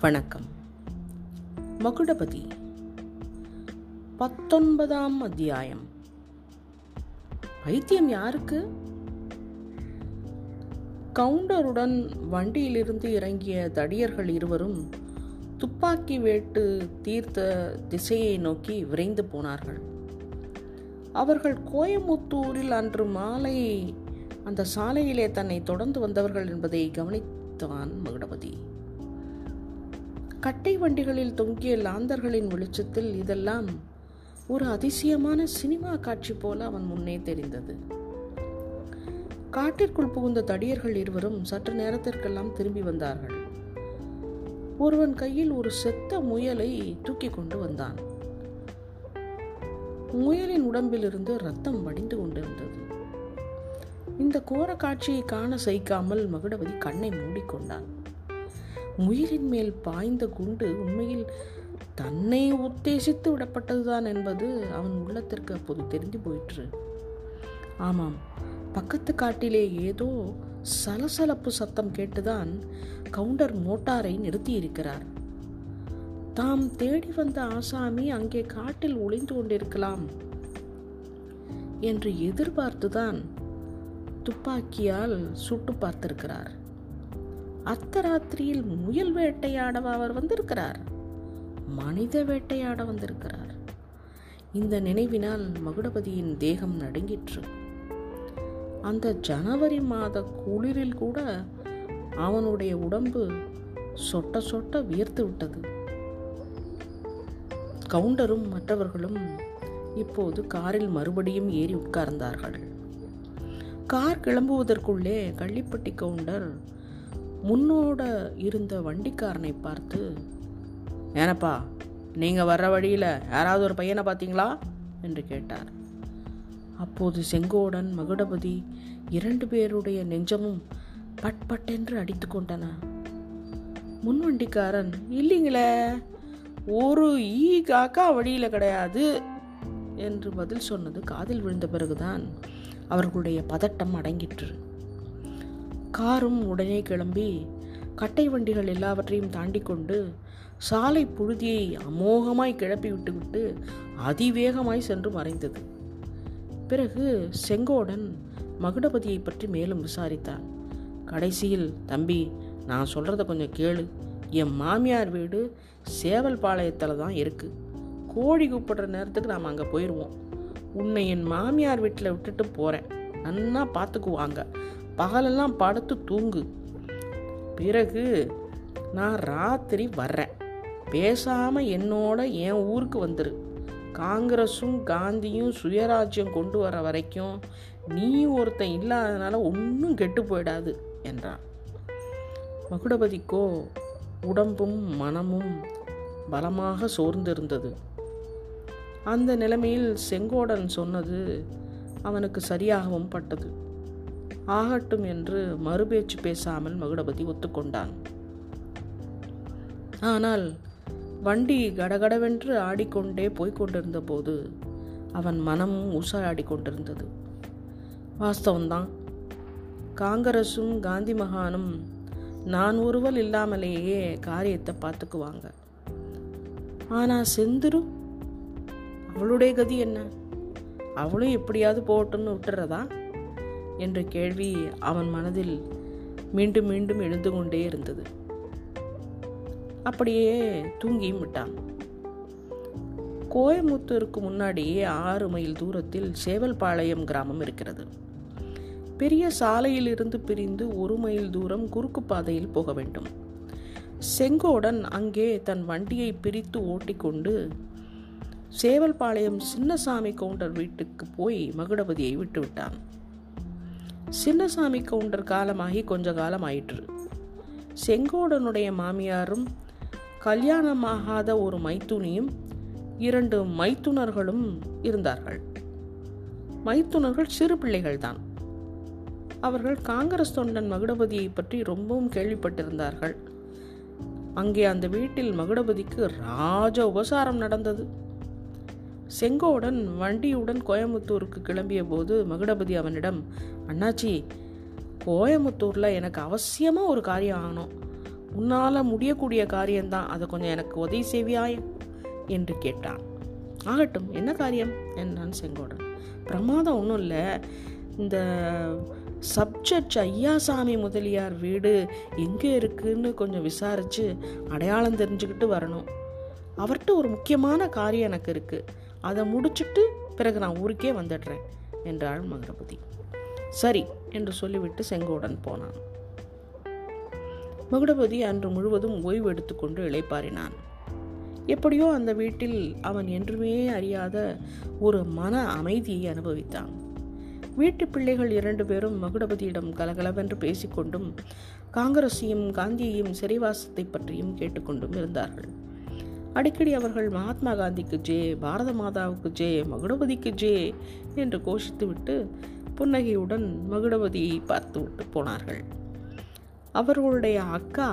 வணக்கம். மகுடபதி பத்தொன்பதாம் அத்தியாயம். பைத்தியம் யாருக்கு? கவுண்டருடன் வண்டியிலிருந்து இறங்கிய தடியர்கள் இருவரும் துப்பாக்கி வேட்டு தீர்த்த திசையை நோக்கி விரைந்து போனார்கள். அவர்கள் கோயமுத்தூரில் அன்று மாலை அந்த சாலையிலே தன்னை தொடர்ந்து வந்தவர்கள் என்பதை கவனித்தான் மகுடபதி. கட்டை வண்டிகளில் தொங்கிய லாந்தர்களின் வெளிச்சத்தில் இதெல்லாம் ஒரு அதிசயமான சினிமா காட்சி போல அவன் முன்னே தெரிந்தது. காட்டிற்குள் புகுந்த தடியர்கள் இருவரும் சற்று நேரத்திற்கெல்லாம் திரும்பி வந்தார்கள். ஒருவன் கையில் ஒரு செத்த முயலை தூக்கி கொண்டு வந்தான். முயலின் உடம்பிலிருந்து ரத்தம் வடிந்து கொண்டிருந்தது. இந்த கோர காட்சியை காண சகிக்காமல் மகுடபதி கண்ணை மூடிக்கொண்டான். முயலின் மேல் பாய்ந்த குண்டு உண்மையில் தன்னை உத்தேசித்து விடப்பட்டதுதான் என்பது அவன் உள்ளத்திற்கு அப்போது தெரிந்து போயிற்று. ஆமாம் பக்கத்து காட்டிலே ஏதோ சலசலப்பு சத்தம் கேட்டுதான் கவுண்டர் மோட்டாரை நிறுத்தியிருக்கிறார். தாம் தேடி வந்த ஆசாமி அங்கே காட்டில் ஒளிந்து கொண்டிருக்கலாம் என்று எதிர்பார்த்துதான் துப்பாக்கியால் சுட்டு பார்த்திருக்கிறார். அர்த்தராத்திரியில் முயல் வேட்டையாட அவர் வந்திருக்கிறார்? மனித வேட்டையாட வந்திருக்கிறார். இந்த நினைவினால் மகுடபதியின் தேகம் நடுங்கிற்று. அந்த ஜனவரி மாத குளிரில் கூட அவனுடைய உடம்பு சொட்ட சொட்ட வியர்த்து விட்டது. கவுண்டரும் மற்றவர்களும் இப்போது காரில் மறுபடியும் ஏறி உட்கார்ந்தார்கள். கார் கிளம்புவதற்குள்ளே கள்ளிப்பட்டி கவுண்டர் முன்னோட இருந்த வண்டிக்காரனை பார்த்து ஏனப்பா நீங்கள் வர்ற வழியில் யாராவது ஒரு பையனை பார்த்தீங்களா? என்று கேட்டார். அப்போது செங்கோடன் மகுடபதி இரண்டு பேருடைய நெஞ்சமும் பட் பட்டென்று அடித்து கொண்டன. முன்வண்டிக்காரன் இல்லைங்களே ஒரு ஈ காக்கா வழியில் கிடையாது என்று பதில் சொன்னது காதில் விழுந்த பிறகுதான் அவர்களுடைய பதட்டம் அடங்கிற்று. காரும் உடனே கிளம்பி கட்டை வண்டிகள் எல்லாவற்றையும் தாண்டி கொண்டு சாலை புழுதியை அமோகமாய் கிளப்பி விட்டுவிட்டு அதிவேகமாய் சென்று மறைந்தது. பிறகு செங்கோடன் மகுடபதியை பற்றி மேலும் விசாரித்தான். கடைசியில் தம்பி நான் சொல்கிறத கொஞ்சம் கேளு. என் மாமியார் வீடு சேவல் பாளையத்தில் தான் இருக்குது கோழி கூப்பிடுற நேரத்துக்கு நாம் அங்கே போயிடுவோம் உன்னை என் மாமியார் வீட்டில் விட்டுட்டு போகிறேன் நன்னா பார்த்துக்குவாங்க பகலெல்லாம் படுத்து தூங்கு. பிறகு நான் ராத்திரி வர்றேன். பேசாமல் என்னோட என் ஊருக்கு வந்துரு. காங்கிரஸும் காந்தியும் சுயராஜ்யம் கொண்டு வர வரைக்கும் நீ ஒருத்தன் இல்லாதனால ஒன்றும் கெட்டு போயிடாது என்றான். மகுடபதிக்கோ உடம்பும் மனமும் பலமாக சோர்ந்திருந்தது. அந்த நிலைமையில் செங்கோடன் சொன்னது அவனுக்கு சரியாகவும் பட்டது. ஆகட்டும் என்று மறுபேச்சு பேசாமல் மகுடபதி ஒத்துக்கொண்டான். ஆனால் வண்டி கடகடவென்று ஆடிக்கொண்டே போய்கொண்டிருந்த போது அவன் மனமும் உசாடி கொண்டிருந்தது. வாஸ்தவம்தான். காங்கிரஸும் காந்தி மகானும் நான் ஒருவல் இல்லாமலேயே காரியத்தை பார்த்துக்குவாங்க. ஆனால் செந்துரு? அவளுடைய கதி என்ன? அவளும் எப்படியாவது போகட்டும்னு விட்டுறதா? என்ற கேள்வி அவன் மனதில் மீண்டும் மீண்டும் எழுந்து கொண்டே இருந்தது. அப்படியே தூங்கியும் விட்டான். கோயமுத்தூருக்கு முன்னாடியே ஆறு மைல் தூரத்தில் சேவல்பாளையம் கிராமம் இருக்கிறது. பெரிய சாலையில் இருந்து பிரிந்து ஒரு மைல் தூரம் குறுக்கு பாதையில் போக வேண்டும். செங்கோடன் அங்கே தன் வண்டியை பிரித்து ஓட்டிக்கொண்டு சேவல்பாளையம் சின்னசாமி கவுண்டர் வீட்டுக்கு போய் மகுடபதியை விட்டுவிட்டான். சின்னசாமி கவுண்டர் காலமாகி கொஞ்ச காலம் ஆயிற்று செங்கோடனுடைய மாமியாரும் கல்யாணமாகாத ஒரு மைத்துனியும் இரண்டு மைத்துனர்களும் இருந்தார்கள். மைத்துனர்கள் சிறு பிள்ளைகள்தான். அவர்கள் காங்கிரஸ் தொண்டன் மகுடபதியை பற்றி ரொம்பவும் கேள்விப்பட்டிருந்தார்கள். அங்கே அந்த வீட்டில் மகுடபதிக்கு ராஜ உபசாரம் நடந்தது. செங்கோடன் வண்டியுடன் கோயம்புத்தூருக்கு கிளம்பிய போது மகுடபதி அவனிடம் அண்ணாச்சி கோயமுத்தூரில் எனக்கு அவசியமாக ஒரு காரியம் ஆகணும். உன்னால் முடியக்கூடிய காரியம்தான். அதை கொஞ்சம் எனக்கு உதவி செய்வியாய்? என்று கேட்டான். ஆகட்டும் என்ன காரியம்? என்றான் செங்கோடன். பிரமாதம் ஒன்றும் இல்லை. இந்த சப்ஜெக்ட் ஐயாசாமி முதலியார் வீடு எங்கே இருக்குன்னு கொஞ்சம் விசாரித்து அடையாளம் தெரிஞ்சுக்கிட்டு வரணும். அவர்கிட்ட ஒரு முக்கியமான காரியம் எனக்கு இருக்குது அதை முடிச்சுட்டு பிறகு நான் ஊருக்கே வந்துடுறேன் என்றாள் மகரபதி சரி என்று சொல்லிவிட்டு செங்கோடன் போனான். மகுடபதி அன்று முழுவதும் ஓய்வு எடுத்துக்கொண்டு இளைப்பாறினான். எப்படியோ அந்த வீட்டில் அவன் என்றுமே அறியாத ஒரு மன அமைதியை அனுபவித்தான். வீட்டு பிள்ளைகள் இரண்டு பேரும் மகுடபதியிடம் கலகலவென்று பேசிக்கொண்டும் காங்கிரஸையும் காந்தியையும் சிறைவாசத்தை பற்றியும் கேட்டுக்கொண்டும் இருந்தார்கள். அடிக்கடி அவர்கள் மகாத்மா காந்திக்கு ஜே பாரத மாதாவுக்கு ஜே மகுடபதிக்கு ஜே என்று கோஷித்துவிட்டு புன்னகையுடன் மகுடபதியை பார்த்து விட்டு போனார்கள். அவர்களுடைய அக்கா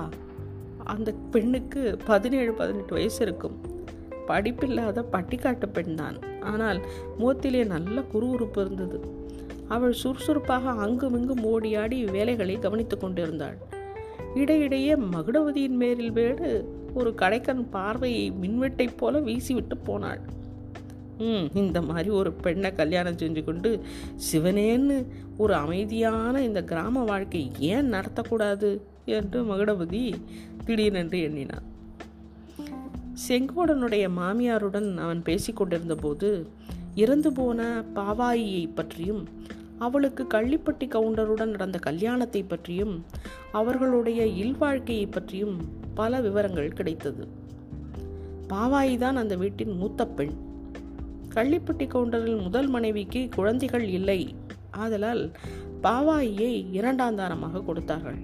அந்த பெண்ணுக்கு பதினேழு பதினெட்டு வயசு இருக்கும். படிப்பில்லாத பட்டிக்காட்டு பெண் தான். ஆனால் முகத்திலே நல்ல குறுகுறுப்பு இருந்தது. அவள் சுறுசுறுப்பாக அங்கும் இங்கும் ஓடியாடி வேலைகளை கவனித்து கொண்டிருந்தாள். இடையிடையே மகுடவதியின் மேலில் வேடு ஒரு கடைக்கன் பார்வையை மின்வெட்டைப் போல வீசிவிட்டு போனாள். ம் இந்த மாதிரி ஒரு பெண்ணை கல்யாணம் செஞ்சு கொண்டு சிவனேன்னு ஒரு அமைதியான இந்த கிராம வாழ்க்கை ஏன் நடத்தக்கூடாது என்று மகுடபதி திடீரென்று எண்ணினான். செங்கோடனுடைய மாமியாருடன் அவன் பேசிக்கொண்டிருந்த போது இறந்து போன பாவாயியை பற்றியும் அவளுக்கு கள்ளிப்பட்டி கவுண்டருடன் நடந்த கல்யாணத்தை பற்றியும் அவர்களுடைய இல்வாழ்க்கையை பற்றியும் பல விவரங்கள் கிடைத்தது. பாவாயி தான் அந்த வீட்டின் மூத்த பெண். கள்ளிப்பட்டி கவுண்டரில் முதல் மனைவிக்கு குழந்தைகள் இல்லை. ஆதலால் பாவாயியை இரண்டாம் தானமாக கொடுத்தார்கள்.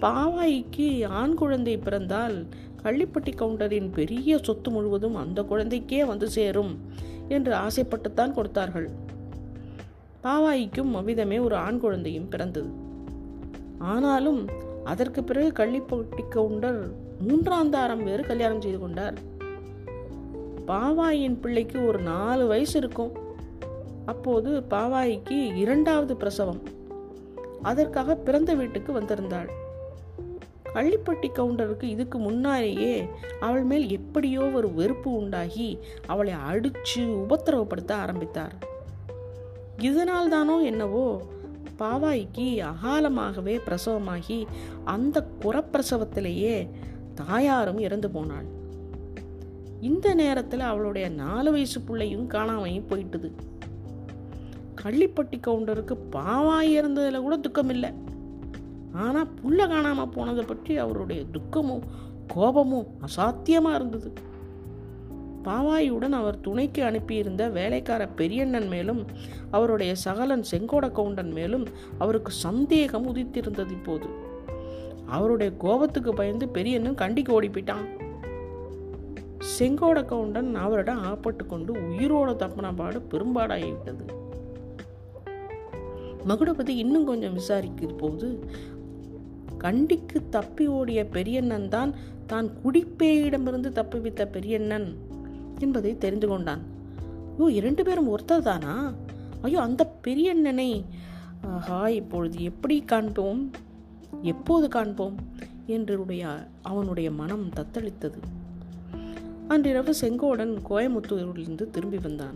பாவாய்க்கு ஆண் குழந்தை பிறந்தால் கள்ளிப்பட்டி கவுண்டரின் பெரிய சொத்து முழுவதும் அந்த குழந்தைக்கே வந்து சேரும் என்று ஆசைப்பட்டுத்தான் கொடுத்தார்கள். பாவாய்க்கும் அவ்விதமே ஒரு ஆண் குழந்தையும் பிறந்தது. ஆனாலும் அதற்கு பிறகு கள்ளிப்பட்டி கவுண்டர் மூன்றாம் தாரம் வேறு கல்யாணம் செய்து கொண்டார். பாவாயின் பிள்ளைக்கு ஒரு நாலு வயசு இருக்கும். அப்போது பாவாய்க்கு இரண்டாவது பிரசவம். அதற்காக பிறந்த வீட்டுக்கு வந்திருந்தாள். கள்ளிப்பட்டி கவுண்டருக்கு இதுக்கு முன்னாலேயே அவள் மேல் எப்படியோ ஒரு வெறுப்பு உண்டாகி அவளை அடிச்சு உபத்திரவப்படுத்த ஆரம்பித்தார். இதனால் தானோ என்னவோ பாவாய்க்கு அகாலமாகவே பிரசவமாகி அந்த குறப்பிரசவத்திலேயே தாயாரும் இறந்து போனாள். இந்த நேரத்தில் அவளுடைய நாலு வயசு பிள்ளையும் காணாமையும் போயிட்டுது. கள்ளிப்பட்டி கவுண்டருக்கு பாவாய் இறந்ததில் கூட துக்கம் இல்லை ஆனால் புள்ள காணாமல் போனதை பற்றி அவருடைய துக்கமும் கோபமும் அசாத்தியமாக இருந்தது. பாவாயுடன் அவர் துணைக்கு அனுப்பியிருந்த வேலைக்கார பெரியண்ணன் மேலும் அவருடைய சகலன் செங்கோட கவுண்டன் மேலும் அவருக்கு சந்தேகம் உதித்திருந்தது இப்போது. அவருடைய கோபத்துக்கு பயந்து பெரியண்ணன் கண்டிக்கு ஓடி போயிட்டான் செங்கோட கவுண்டன் அவரிடம் ஆப்பட்டு கொண்டு உயிரோட தப்பன பாடு பெரும்பாடாகிவிட்டது. மகுடபதி இன்னும் கொஞ்சம் விசாரிக்கிற போது கண்டிக்கு தப்பி ஓடிய பெரியண்ணன் தான் தான் குடிப்பேயிடமிருந்து தப்பிவித்த பெரியண்ணன். என்பதை தெரிந்து கொண்டான். ஐயோ இரண்டு பேரும் ஒருத்தர் தானா ஐயோ அந்த பெரியண்ணனை ஆஹா இப்பொழுது எப்படி காண்போம்? எப்போது காண்போம்? என்றுடைய அவனுடைய மனம் தத்தளித்தது. அன்றிரவு செங்கோடன் கோயமுத்தூரிலிருந்து திரும்பி வந்தான்.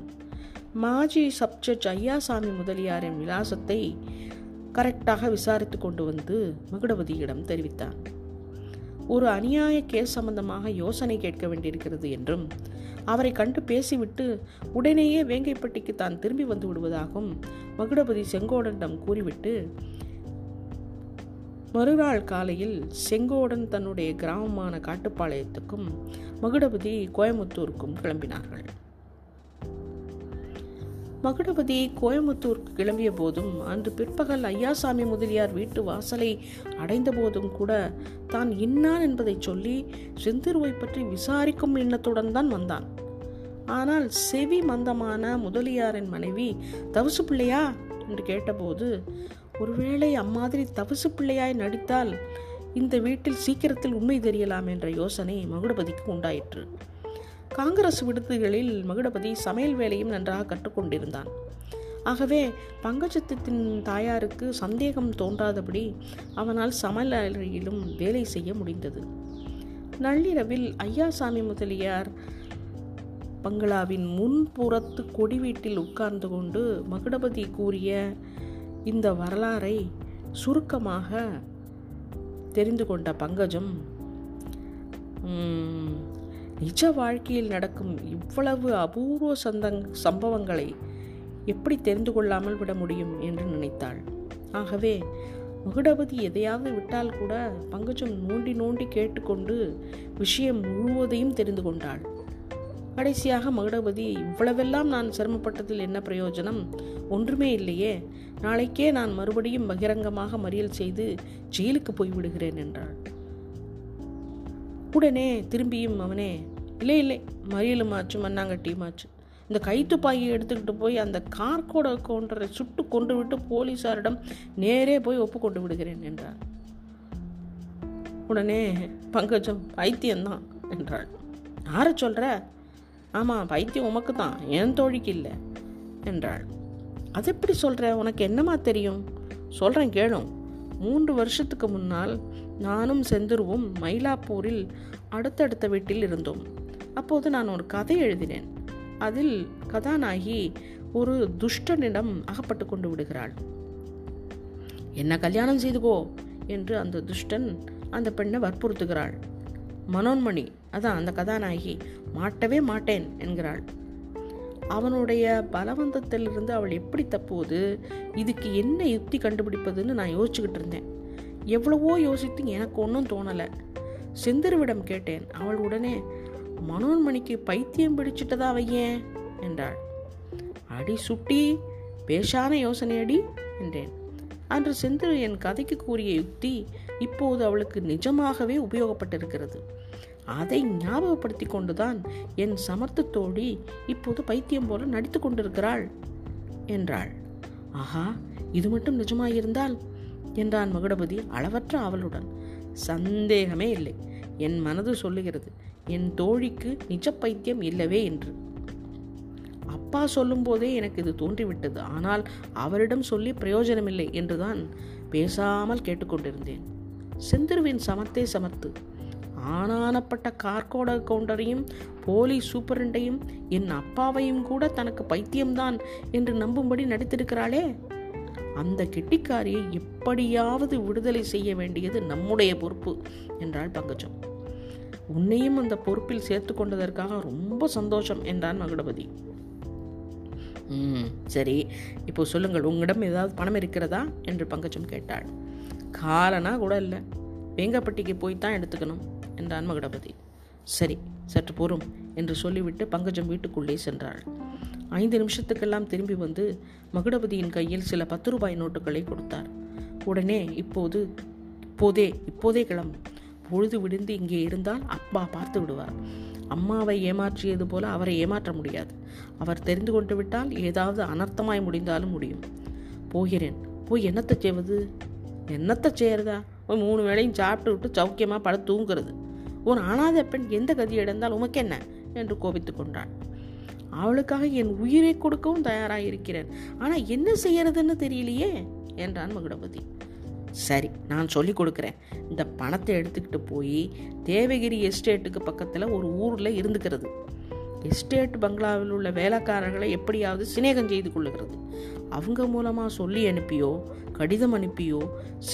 மாஜி சப்ஜட்ஜ் ஐயாசாமி முதலியாரின் விலாசத்தை கரெக்டாக விசாரித்து கொண்டு வந்து மகுடவதியிடம் தெரிவித்தான். ஒரு அநியாய கேஸ் சம்பந்தமாக யோசனை கேட்க வேண்டியிருக்கிறது என்றும் அவரை கண்டு பேசிவிட்டு உடனேயே வேங்கைப்பட்டிக்கு தான் திரும்பி வந்து விடுவதாகவும் மகுடபதி செங்கோடனிடம் கூறிவிட்டு மறுநாள் காலையில் செங்கோடன் தன்னுடைய கிராமமான காட்டுப்பாளையத்துக்கும் மகுடபதி கோயமுத்தூருக்கும் கிளம்பினார்கள். மகுடபதி கோயம்புத்தூருக்கு கிளம்பிய போதும் அன்று பிற்பகல் ஐயாசாமி முதலியார் வீட்டு வாசலை அடைந்த போதும் கூட தான் இன்னான் என்பதை சொல்லி செந்திருவை பற்றி விசாரிக்கும் எண்ணத்துடன் தான் வந்தான். ஆனால் செவி மந்தமான முதலியாரின் மனைவி தவசு பிள்ளையா? என்று கேட்டபோது ஒருவேளை அம்மாதிரி தவசு பிள்ளையாய் நடித்தால் இந்த வீட்டில் சீக்கிரத்தில் உண்மை தெரியலாம் என்ற யோசனை மகுடபதிக்கு உண்டாயிற்று. காங்கிரஸ் விடுதிகளில் மகுடபதி சமையல் வேலையும் நன்றாக கற்றுக்கொண்டிருந்தான். ஆகவே பங்கஜத்தின் தாயாருக்கு சந்தேகம் தோன்றாதபடி அவனால் சமையலறையிலும் வேலை செய்ய முடிந்தது. நள்ளிரவில் ஐயாசாமி முதலியார் பங்களாவின் முன்புறத்து கொடி வீட்டில் உட்கார்ந்து கொண்டு மகுடபதி கூறிய இந்த வரலாறை சுருக்கமாக தெரிந்து கொண்ட பங்கஜம் நிஜ வாழ்க்கையில் நடக்கும் இவ்வளவு அபூர்வ சந்தங் சம்பவங்களை எப்படி தெரிந்து கொள்ளாமல் விட முடியும் என்று நினைத்தாள். ஆகவே முகுடபதி எதையாவது விட்டால் கூட பங்கஜம் நோண்டி நோண்டி கேட்டுக்கொண்டு விஷயம் முழுவதையும் தெரிந்து கொண்டாள். கடைசியாக மகுடபதி இவ்வளவெல்லாம் நான் சிரமப்பட்டதில் என்ன பிரயோஜனம்? ஒன்றுமே இல்லையே. நாளைக்கே நான் மறுபடியும் பகிரங்கமாக மறியல் செய்து ஜெயிலுக்கு போய்விடுகிறேன் என்றாள். உடனே திரும்பியும் அவனே இல்லை இல்லை மறியலும் ஆச்சு மண்ணாங்கட்டியும் ஆச்சு இந்த கைத்துப்பாயை எடுத்துக்கிட்டு போய் அந்த கார்கோட கொன்றரை சுட்டு கொண்டு விட்டு போலீஸாரிடம் நேரே போய் ஒப்பு கொண்டு விடுகிறேன் என்றார் உடனே பங்கஜம் பைத்தியம்தான் என்றாள். யாரை சொல்கிற ஆமாம் பைத்தியம் உமக்கு தான் என் தோழிக்கு இல்லை என்றாள். அது எப்படி சொல்கிற உனக்கு என்னமா தெரியும்? சொல்கிறேன் கேளும். மூன்று வருஷத்துக்கு முன்னால் நானும் செந்துருவும் மயிலாப்பூரில் அடுத்தடுத்த வீட்டில் இருந்தோம். அப்போது நான் ஒரு கதை எழுதினேன். அதில் கதாநாயகி ஒரு துஷ்டனிடம் அகப்பட்டு கொண்டு விடுகிறாள். என்ன கல்யாணம் செய்துகோ? என்று அந்த துஷ்டன் அந்த பெண்ணை வற்புறுத்துகிறாள். மனோன்மணி அதான் அந்த கதாநாயகி மாட்டவே மாட்டேன் என்கிறாள். அவனுடைய பலவந்தத்திலிருந்து அவள் எப்படி தப்புவது? இதுக்கு என்ன யுக்தி கண்டுபிடிப்பதுன்னு நான் யோசிச்சுக்கிட்டு இருந்தேன். எவ்வளவோ யோசித்து எனக்கு ஒன்றும் தோணலை. செந்திருவிடம் கேட்டேன் அவள் உடனே மனோன்மணிக்கு பைத்தியம் பிடிச்சிட்டதா வையேன் என்றாள். அடி சுட்டி பேஷான யோசனை அடி என்றேன். அன்று செந்தரு என் கதைக்கு கூறிய யுக்தி இப்போது அவளுக்கு நிஜமாகவே உபயோகப்பட்டிருக்கிறது. அதை ஞாபகப்படுத்தி கொண்டுதான் என் சமர்த்த தோழி இப்போது பைத்தியம் போல நடித்து கொண்டிருக்கிறாள் என்றாள். ஆஹா இது மட்டும் நிஜமாயிருந்தால் என்றான் மகுடபதி அளவற்ற அவளுடன் சந்தேகமே இல்லை. என் மனது சொல்லுகிறது என் தோழிக்கு நிஜ பைத்தியம் இல்லவே என்று. அப்பா சொல்லும்போதே எனக்கு இது தோன்றிவிட்டது. ஆனால் அவரிடம் சொல்லி பிரயோஜனமில்லை என்றுதான் பேசாமல் கேட்டுக்கொண்டிருந்தேன். செந்திருவின் சமத்தே சமத்து. ஆனானப்பட்ட கார்கோட கவுண்டரையும் போலீஸ் சூப்பரண்டையும் என் அப்பாவையும் கூட தனக்கு பைத்தியம்தான் என்று நம்பும்படி நடித்திருக்கிறாளே. அந்த கெட்டிக்காரியை எப்படியாவது விடுதலை செய்ய வேண்டியது நம்முடைய பொறுப்பு என்றாள் பங்கஜம். உன்னையும் அந்த பொறுப்பில் சேர்த்து கொண்டதற்காக ரொம்ப சந்தோஷம் என்றான் மகுடபதி. ம் சரி இப்போ சொல்லுங்கள் உங்களிடம் ஏதாவது பணம் இருக்கிறதா? என்று பங்கஜம் கேட்டாள். காலனா கூட இல்லை வேங்கப்பட்டிக்கு போய் தான் எடுத்துக்கணும் என்றான் மகுடபதி. சரி சற்று பொறும் என்று சொல்லிவிட்டு பங்கஜம் வீட்டுக்குள்ளே சென்றாள். ஐந்து நிமிஷத்துக்கெல்லாம் திரும்பி வந்து மகுடபதியின் கையில் சில பத்து ரூபாய் நோட்டுகளை கொடுத்தார். உடனே இப்போது இப்போதே இப்போதே கிளம்பும் பொழுது விடுந்து இங்கே இருந்தால் அப்பா பார்த்து விடுவார். அம்மாவை ஏமாற்றியது போல அவரை ஏமாற்ற முடியாது. அவர் தெரிந்து கொண்டு விட்டால் ஏதாவது அனர்த்தமாய் முடிந்தாலும் முடியும். போகிறேன். போய் என்னத்தை செய்வது? என்னத்தை செய்யறதா? போய் மூணு வேளையும் சாப்பிட்டு விட்டு சௌக்கியமாக பட தூங்குறது. ஒரு அனாத பெண் எந்த கதி இழந்தால் உமக்கு என்ன என்று கோபித்து கொண்டாள். அவளுக்காக என் உயிரை கொடுக்கவும் தயாராக இருக்கிறேன் ஆனால் என்ன செய்யறதுன்னு தெரியலையே என்றான் மகுடபதி. சரி நான் சொல்லி கொடுக்குறேன். இந்த பணத்தை எடுத்துக்கிட்டு போய் தேவகிரி எஸ்டேட்டுக்கு பக்கத்தில் ஒரு ஊரில் இருந்துக்கிறது. எஸ்டேட் பங்களாவில் உள்ள வேலைக்காரர்களை எப்படியாவது சிநேகம் செய்து கொள்ளுகிறது. அவங்க மூலமாக சொல்லி அனுப்பியோ கடிதம் அனுப்பியோ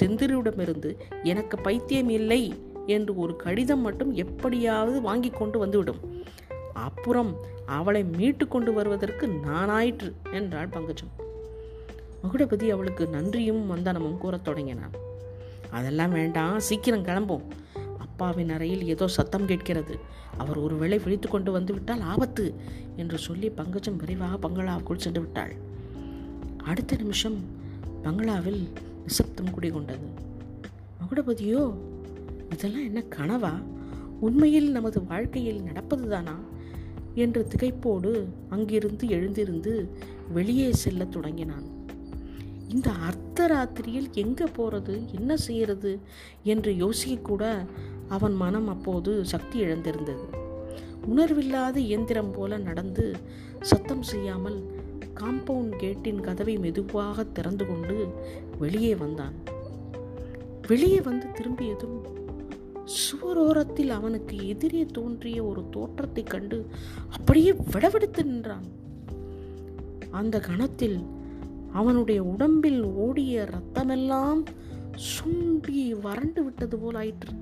செந்திரியிடமிருந்து எனக்கு பைத்தியம் இல்லை என்று ஒரு கடிதம் மட்டும் எப்படியாவது வாங்கி கொண்டு வந்துவிடும். அப்புறம் அவளை மீட்டு கொண்டு வருவதற்கு நானாயிற்று என்றாள் பங்கஜம் மகுடபதி அவளுக்கு நன்றியும் வந்தனமும் கூறத் தொடங்கினான் அதெல்லாம் வேண்டாம் சீக்கிரம் கிளம்பும். அப்பாவின் அறையில் ஏதோ சத்தம் கேட்கிறது. அவர் ஒருவேளை விழித்து கொண்டு வந்து விட்டால் ஆபத்து என்று சொல்லி பங்கஜம் விரைவாக பங்களாவுக்குள் சென்று விட்டாள். அடுத்த நிமிஷம் பங்களாவில் நிசப்தம் குடிகொண்டது. மகுடபதியோ இதெல்லாம் என்ன கனவா? உண்மையில் நமது வாழ்க்கையில் நடப்பதுதானா? என்ற திகைப்போடு அங்கிருந்து எழுந்திருந்து வெளியே செல்லத் தொடங்கினான். இந்த அர்த்த ராத்திரியில் எங்கே போகிறது என்ன செய்கிறது என்று யோசிக்கக்கூட அவன் மனம் அப்போது சக்தி இழந்திருந்தது. உணர்வில்லாத இயந்திரம் போல நடந்து சத்தம் செய்யாமல் காம்பவுண்ட் கேட்டின் கதவை மெதுவாக திறந்து கொண்டு வெளியே வந்தான். வெளியே வந்து திரும்பியதும் சுவரோரத்தில் அவனுக்கு எதிரே தோன்றிய ஒரு தோற்றத்தை கண்டு அப்படியே விடவெடுத்து நின்றான். அந்த கணத்தில் அவனுடைய உடம்பில் ஓடிய ரத்தமெல்லாம் சுண்டி வறண்டு விட்டது போல் ஆயிற்று.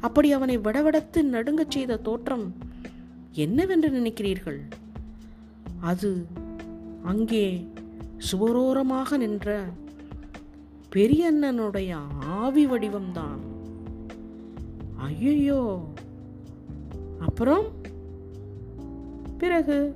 அப்படி அவனை விடவெடுத்து நடுங்கச் செய்த தோற்றம் என்னவென்று நினைக்கிறீர்கள்? அது அங்கே சுவரோரமாக நின்ற பெரியண்ணனுடைய ஆவி வடிவம்தான். ஐயோ அப்புறம் பிறகு?